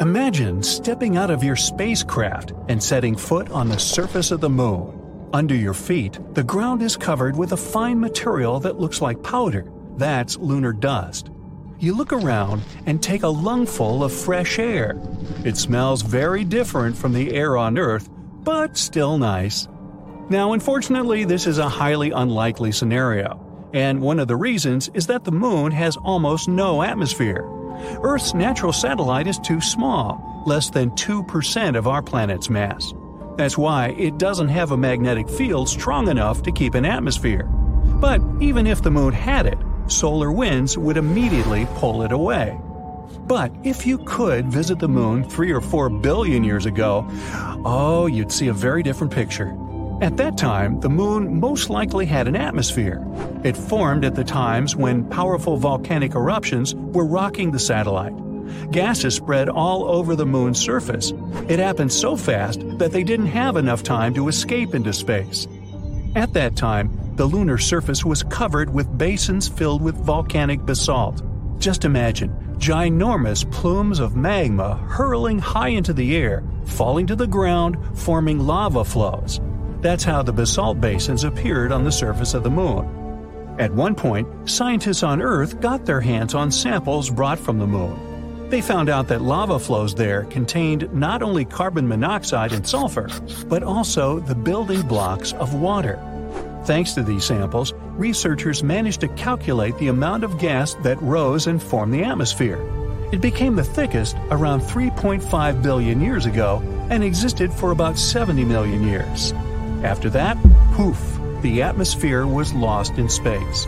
Imagine stepping out of your spacecraft and setting foot on the surface of the moon. Under your feet, the ground is covered with a fine material that looks like powder. That's lunar dust. You look around and take a lungful of fresh air. It smells very different from the air on Earth, but still nice. Now, unfortunately, this is a highly unlikely scenario, and one of the reasons is that the moon has almost no atmosphere. Earth's natural satellite is too small, less than 2% of our planet's mass. That's why it doesn't have a magnetic field strong enough to keep an atmosphere. But even if the moon had it, solar winds would immediately pull it away. But if you could visit the moon 3 or 4 billion years ago, oh, you'd see a very different picture. At that time, the moon most likely had an atmosphere. It formed at the times when powerful volcanic eruptions were rocking the satellite. Gases spread all over the moon's surface. It happened so fast that they didn't have enough time to escape into space. At that time, the lunar surface was covered with basins filled with volcanic basalt. Just imagine ginormous plumes of magma hurling high into the air, falling to the ground, forming lava flows. That's how the basalt basins appeared on the surface of the moon. At one point, scientists on Earth got their hands on samples brought from the moon. They found out that lava flows there contained not only carbon monoxide and sulfur, but also the building blocks of water. Thanks to these samples, researchers managed to calculate the amount of gas that rose and formed the atmosphere. It became the thickest around 3.5 billion years ago and existed for about 70 million years. After that, poof, the atmosphere was lost in space.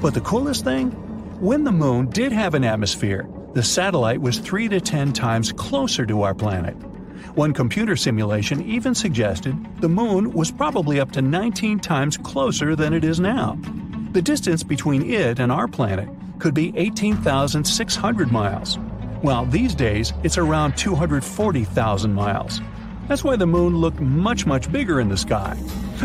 But the coolest thing? When the moon did have an atmosphere, the satellite was 3 to 10 times closer to our planet. One computer simulation even suggested the moon was probably up to 19 times closer than it is now. The distance between it and our planet could be 18,600 miles, while these days it's around 240,000 miles. That's why the moon looked much, much bigger in the sky.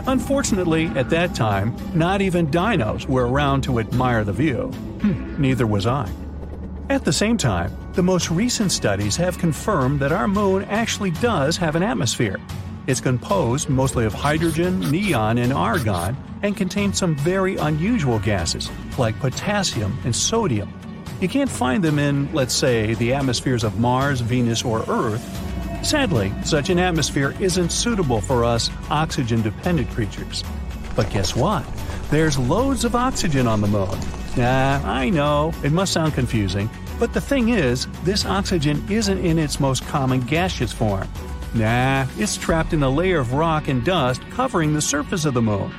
Unfortunately, at that time, not even dinos were around to admire the view. Hmm, neither was I. At the same time, the most recent studies have confirmed that our moon actually does have an atmosphere. It's composed mostly of hydrogen, neon, and argon, and contains some very unusual gases, like potassium and sodium. You can't find them in, let's say, the atmospheres of Mars, Venus, or Earth. Sadly, such an atmosphere isn't suitable for us oxygen dependent creatures. But guess what? There's loads of oxygen on the moon, Nah, I know, it must sound confusing, but the thing is, this oxygen isn't in its most common gaseous form. Nah, it's trapped in a layer of rock and dust covering the surface of the moon.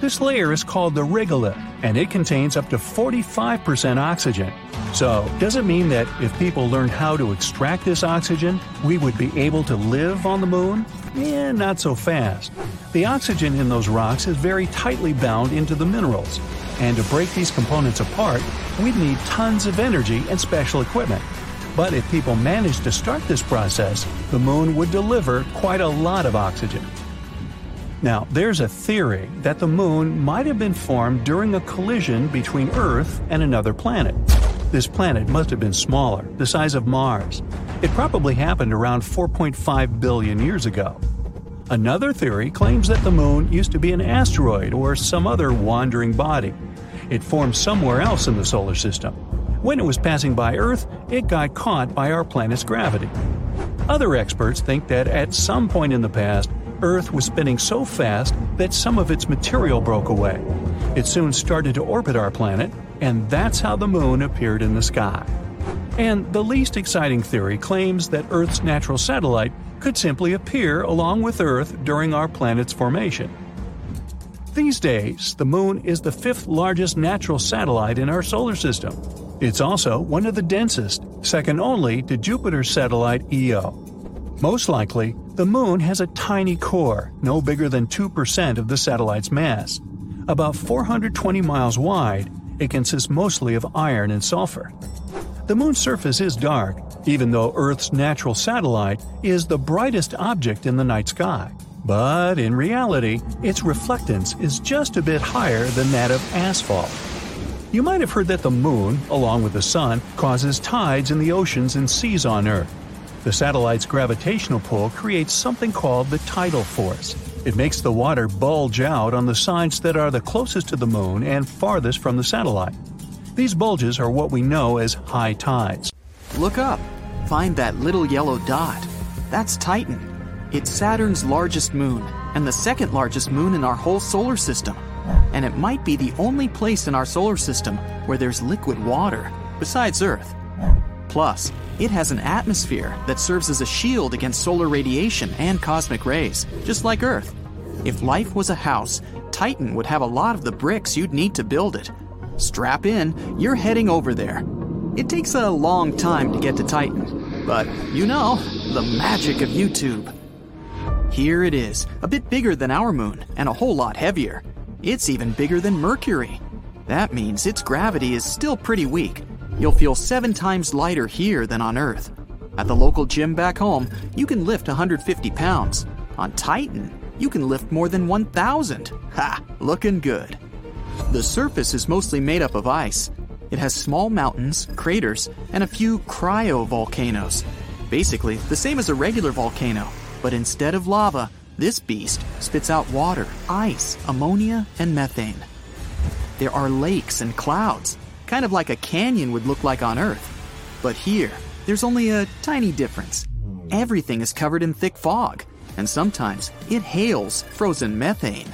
This layer is called the regolith, and it contains up to 45% oxygen. So, does it mean that if people learned how to extract this oxygen, we would be able to live on the moon? Eh, not so fast. The oxygen in those rocks is very tightly bound into the minerals, and to break these components apart, we'd need tons of energy and special equipment. But if people managed to start this process, the moon would deliver quite a lot of oxygen. Now, there's a theory that the moon might have been formed during a collision between Earth and another planet. This planet must have been smaller, the size of Mars. It probably happened around 4.5 billion years ago. Another theory claims that the moon used to be an asteroid or some other wandering body. It formed somewhere else in the solar system. When it was passing by Earth, it got caught by our planet's gravity. Other experts think that at some point in the past, Earth was spinning so fast that some of its material broke away. It soon started to orbit our planet, and that's how the moon appeared in the sky. And the least exciting theory claims that Earth's natural satellite could simply appear along with Earth during our planet's formation. These days, the Moon is the fifth largest natural satellite in our solar system. It's also one of the densest, second only to Jupiter's satellite Io. Most likely, the Moon has a tiny core, no bigger than 2% of the satellite's mass. About 420 miles wide, it consists mostly of iron and sulfur. The Moon's surface is dark, even though Earth's natural satellite is the brightest object in the night sky. But in reality, its reflectance is just a bit higher than that of asphalt. You might have heard that the Moon, along with the Sun, causes tides in the oceans and seas on Earth. The satellite's gravitational pull creates something called the tidal force. It makes the water bulge out on the sides that are the closest to the moon and farthest from the satellite. These bulges are what we know as high tides. Look up. Find that little yellow dot. That's Titan. It's Saturn's largest moon and the second largest moon in our whole solar system. And it might be the only place in our solar system where there's liquid water, besides Earth. Plus, it has an atmosphere that serves as a shield against solar radiation and cosmic rays, just like Earth. If life was a house, Titan would have a lot of the bricks you'd need to build it. Strap in, you're heading over there. It takes a long time to get to Titan, but you know, the magic of YouTube. Here it is, a bit bigger than our moon and a whole lot heavier. It's even bigger than Mercury. That means its gravity is still pretty weak. You'll feel seven times lighter here than on Earth. At the local gym back home, you can lift 150 pounds. On Titan, you can lift more than 1,000. Ha! Looking good. The surface is mostly made up of ice. It has small mountains, craters, and a few cryovolcanoes. Basically, the same as a regular volcano, but instead of lava, this beast spits out water, ice, ammonia, and methane. There are lakes and clouds, kind of like a canyon would look like on Earth. But here, there's only a tiny difference. Everything is covered in thick fog, and sometimes it hails frozen methane.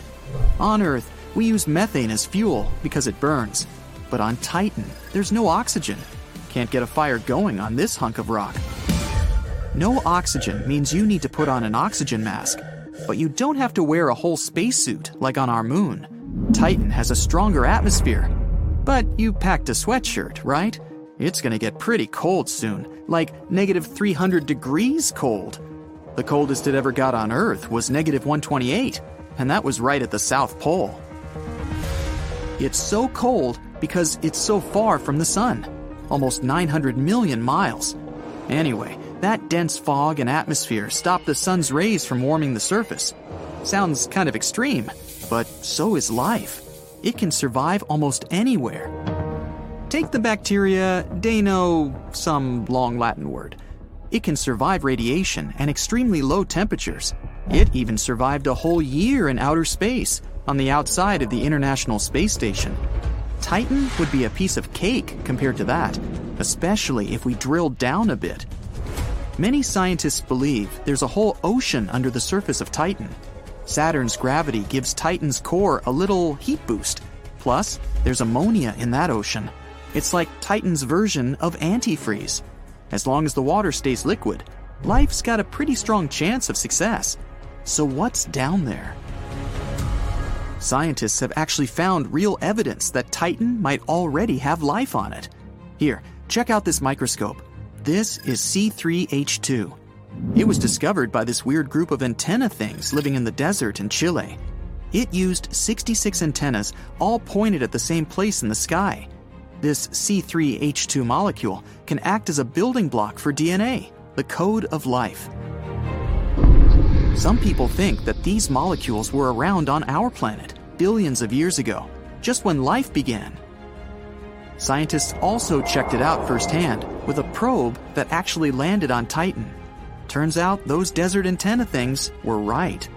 On Earth, we use methane as fuel because it burns. But on Titan, there's no oxygen. Can't get a fire going on this hunk of rock. No oxygen means you need to put on an oxygen mask, but you don't have to wear a whole spacesuit like on our moon. Titan has a stronger atmosphere. But you packed a sweatshirt, right? It's gonna get pretty cold soon, like negative 300 degrees cold. The coldest it ever got on Earth was negative 128, and that was right at the South Pole. It's so cold because it's so far from the sun, almost 900 million miles. Anyway, that dense fog and atmosphere stop the sun's rays from warming the surface. Sounds kind of extreme, but so is life. It can survive almost anywhere. Take the bacteria Dano, some long Latin word. It can survive radiation and extremely low temperatures. It even survived a whole year in outer space, on the outside of the International Space Station. Titan would be a piece of cake compared to that, especially if we drilled down a bit. Many scientists believe there's a whole ocean under the surface of Titan. Saturn's gravity gives Titan's core a little heat boost. Plus, there's ammonia in that ocean. It's like Titan's version of antifreeze. As long as the water stays liquid, life's got a pretty strong chance of success. So, what's down there? Scientists have actually found real evidence that Titan might already have life on it. Here, check out this microscope. This is C3H2. It was discovered by this weird group of antenna things living in the desert in Chile. It used 66 antennas, all pointed at the same place in the sky. This C3H2 molecule can act as a building block for DNA, the code of life. Some people think that these molecules were around on our planet billions of years ago, just when life began. Scientists also checked it out firsthand with a probe that actually landed on Titan. Turns out those desert antenna things were right.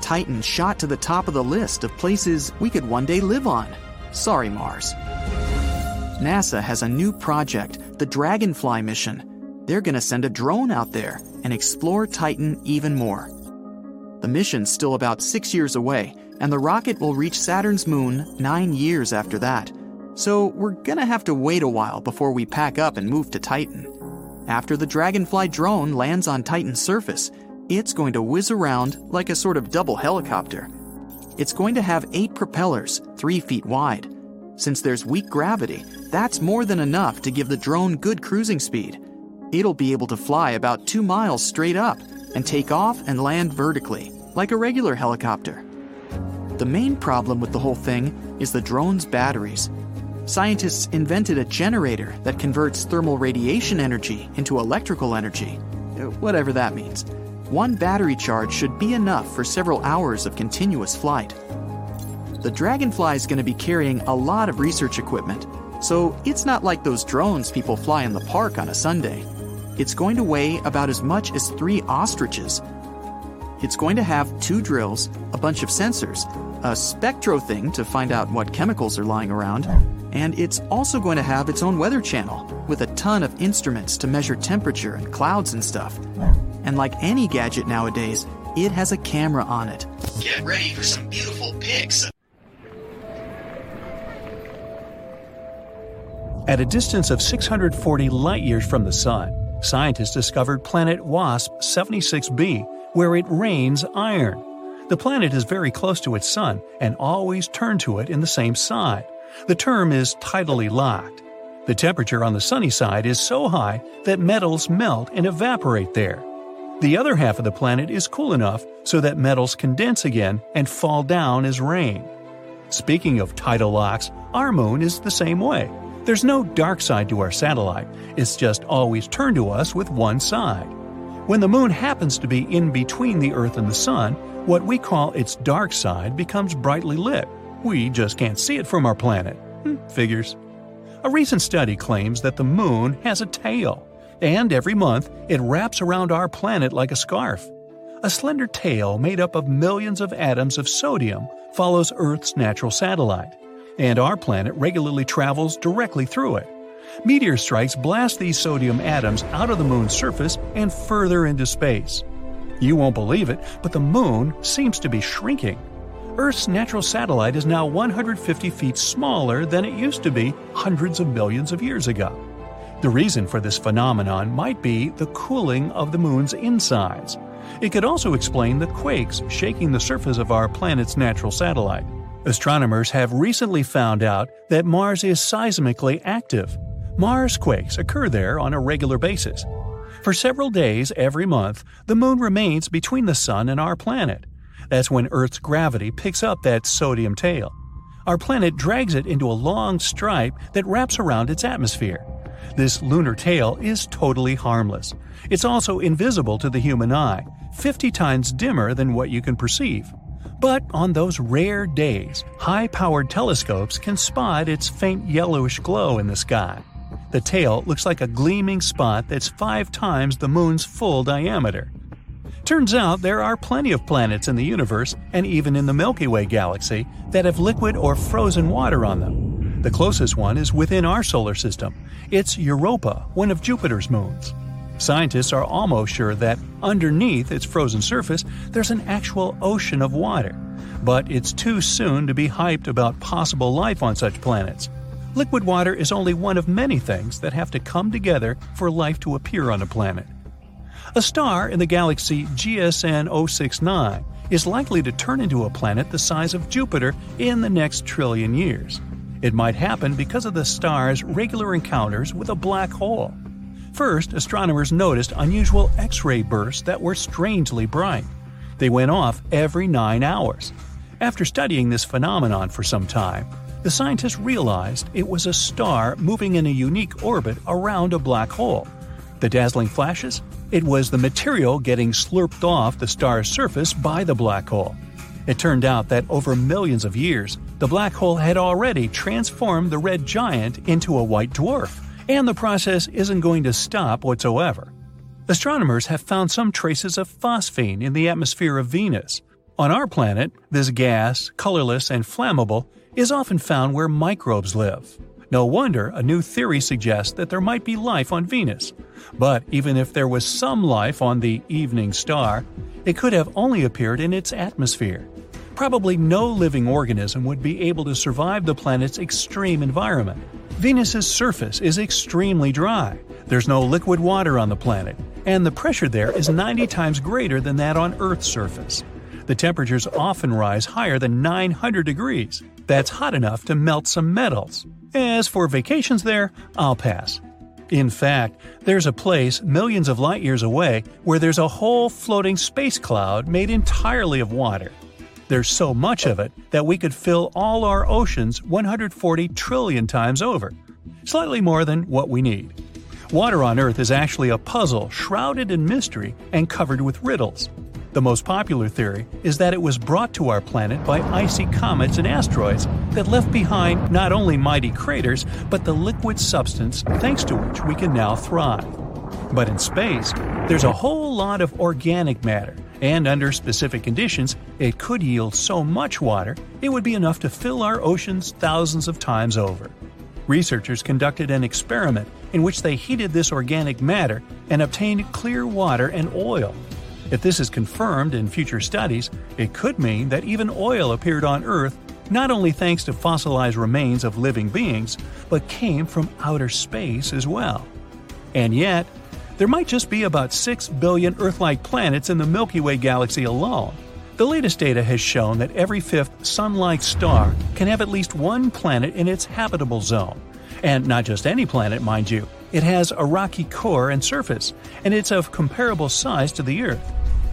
Titan shot to the top of the list of places we could one day live on. Sorry, Mars. NASA has a new project, the Dragonfly mission. They're going to send a drone out there and explore Titan even more. The mission's still about six years away, and the rocket will reach Saturn's moon nine years after that. So we're gonna have to wait a while before we pack up and move to Titan. After the Dragonfly drone lands on Titan's surface, it's going to whiz around like a sort of double helicopter. It's going to have eight propellers, three feet wide. Since there's weak gravity, that's more than enough to give the drone good cruising speed. It'll be able to fly about two miles straight up and take off and land vertically, like a regular helicopter. The main problem with the whole thing is the drone's batteries. Scientists invented a generator that converts thermal radiation energy into electrical energy, uh, whatever that means. One battery charge should be enough for several hours of continuous flight. The Dragonfly is going to be carrying a lot of research equipment, so it's not like those drones people fly in the park on a Sunday. It's going to weigh about as much as three ostriches. It's going to have two drills, a bunch of sensors, a spectro thing to find out what chemicals are lying around, and it's also going to have its own weather channel with a ton of instruments to measure temperature and clouds and stuff. And like any gadget nowadays, it has a camera on it. Get ready for some beautiful pics. At a distance of 640 light years from the Sun, scientists discovered planet WASP 76b, where it rains iron. The planet is very close to its Sun and always turned to it in the same side. The term is tidally locked. The temperature on the sunny side is so high that metals melt and evaporate there. The other half of the planet is cool enough so that metals condense again and fall down as rain. Speaking of tidal locks, our moon is the same way. There's no dark side to our satellite, it's just always turned to us with one side. When the moon happens to be in between the Earth and the Sun, what we call its dark side becomes brightly lit. We just can't see it from our planet. Hmm, figures. A recent study claims that the moon has a tail, and every month it wraps around our planet like a scarf. A slender tail made up of millions of atoms of sodium follows Earth's natural satellite and our planet regularly travels directly through it. Meteor strikes blast these sodium atoms out of the moon's surface and further into space. You won't believe it, but the moon seems to be shrinking. Earth's natural satellite is now 150 feet smaller than it used to be hundreds of millions of years ago. The reason for this phenomenon might be the cooling of the moon's insides. It could also explain the quakes shaking the surface of our planet's natural satellite. Astronomers have recently found out that Mars is seismically active. Mars quakes occur there on a regular basis. For several days every month, the moon remains between the sun and our planet. That's when Earth's gravity picks up that sodium tail. Our planet drags it into a long stripe that wraps around its atmosphere. This lunar tail is totally harmless. It's also invisible to the human eye, 50 times dimmer than what you can perceive. But on those rare days, high powered telescopes can spot its faint yellowish glow in the sky. The tail looks like a gleaming spot that's five times the moon's full diameter. Turns out there are plenty of planets in the universe, and even in the Milky Way galaxy, that have liquid or frozen water on them. The closest one is within our solar system. It's Europa, one of Jupiter's moons. Scientists are almost sure that underneath its frozen surface there's an actual ocean of water. But it's too soon to be hyped about possible life on such planets. Liquid water is only one of many things that have to come together for life to appear on a planet. A star in the galaxy GSN 069 is likely to turn into a planet the size of Jupiter in the next trillion years. It might happen because of the star's regular encounters with a black hole. First, astronomers noticed unusual X ray bursts that were strangely bright. They went off every nine hours. After studying this phenomenon for some time, the scientists realized it was a star moving in a unique orbit around a black hole. The dazzling flashes? It was the material getting slurped off the star's surface by the black hole. It turned out that over millions of years, the black hole had already transformed the red giant into a white dwarf and the process isn't going to stop whatsoever. Astronomers have found some traces of phosphine in the atmosphere of Venus. On our planet, this gas, colorless and flammable, is often found where microbes live. No wonder a new theory suggests that there might be life on Venus. But even if there was some life on the evening star, it could have only appeared in its atmosphere. Probably no living organism would be able to survive the planet's extreme environment. Venus's surface is extremely dry. There's no liquid water on the planet, and the pressure there is 90 times greater than that on Earth's surface. The temperatures often rise higher than 900 degrees. That's hot enough to melt some metals. As for vacations there, I'll pass. In fact, there's a place millions of light years away where there's a whole floating space cloud made entirely of water. There's so much of it that we could fill all our oceans 140 trillion times over, slightly more than what we need. Water on Earth is actually a puzzle shrouded in mystery and covered with riddles. The most popular theory is that it was brought to our planet by icy comets and asteroids that left behind not only mighty craters, but the liquid substance thanks to which we can now thrive. But in space, there's a whole lot of organic matter, and under specific conditions, it could yield so much water it would be enough to fill our oceans thousands of times over. Researchers conducted an experiment in which they heated this organic matter and obtained clear water and oil. If this is confirmed in future studies, it could mean that even oil appeared on Earth not only thanks to fossilized remains of living beings, but came from outer space as well. And yet, there might just be about 6 billion Earth like planets in the Milky Way galaxy alone. The latest data has shown that every fifth Sun like star can have at least one planet in its habitable zone. And not just any planet, mind you, it has a rocky core and surface, and it's of comparable size to the Earth.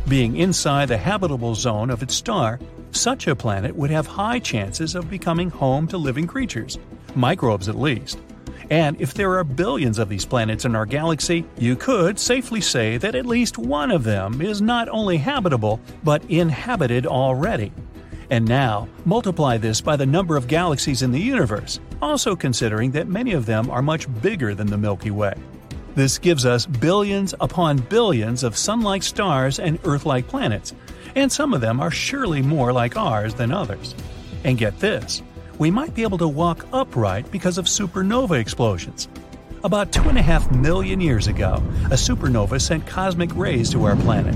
Being inside the habitable zone of its star, such a planet would have high chances of becoming home to living creatures, microbes at least. And if there are billions of these planets in our galaxy, you could safely say that at least one of them is not only habitable, but inhabited already. And now, multiply this by the number of galaxies in the universe, also considering that many of them are much bigger than the Milky Way. This gives us billions upon billions of sun like stars and Earth like planets, and some of them are surely more like ours than others. And get this we might be able to walk upright because of supernova explosions. About 2.5 million years ago, a supernova sent cosmic rays to our planet.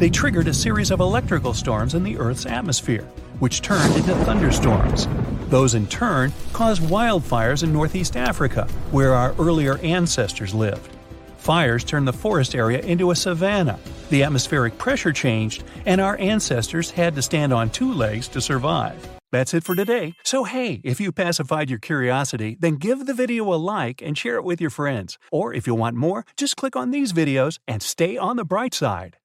They triggered a series of electrical storms in the Earth's atmosphere, which turned into thunderstorms. Those in turn caused wildfires in northeast Africa, where our earlier ancestors lived. Fires turned the forest area into a savanna, the atmospheric pressure changed, and our ancestors had to stand on two legs to survive. That's it for today. So hey, if you pacified your curiosity, then give the video a like and share it with your friends. Or if you want more, just click on these videos and stay on the bright side.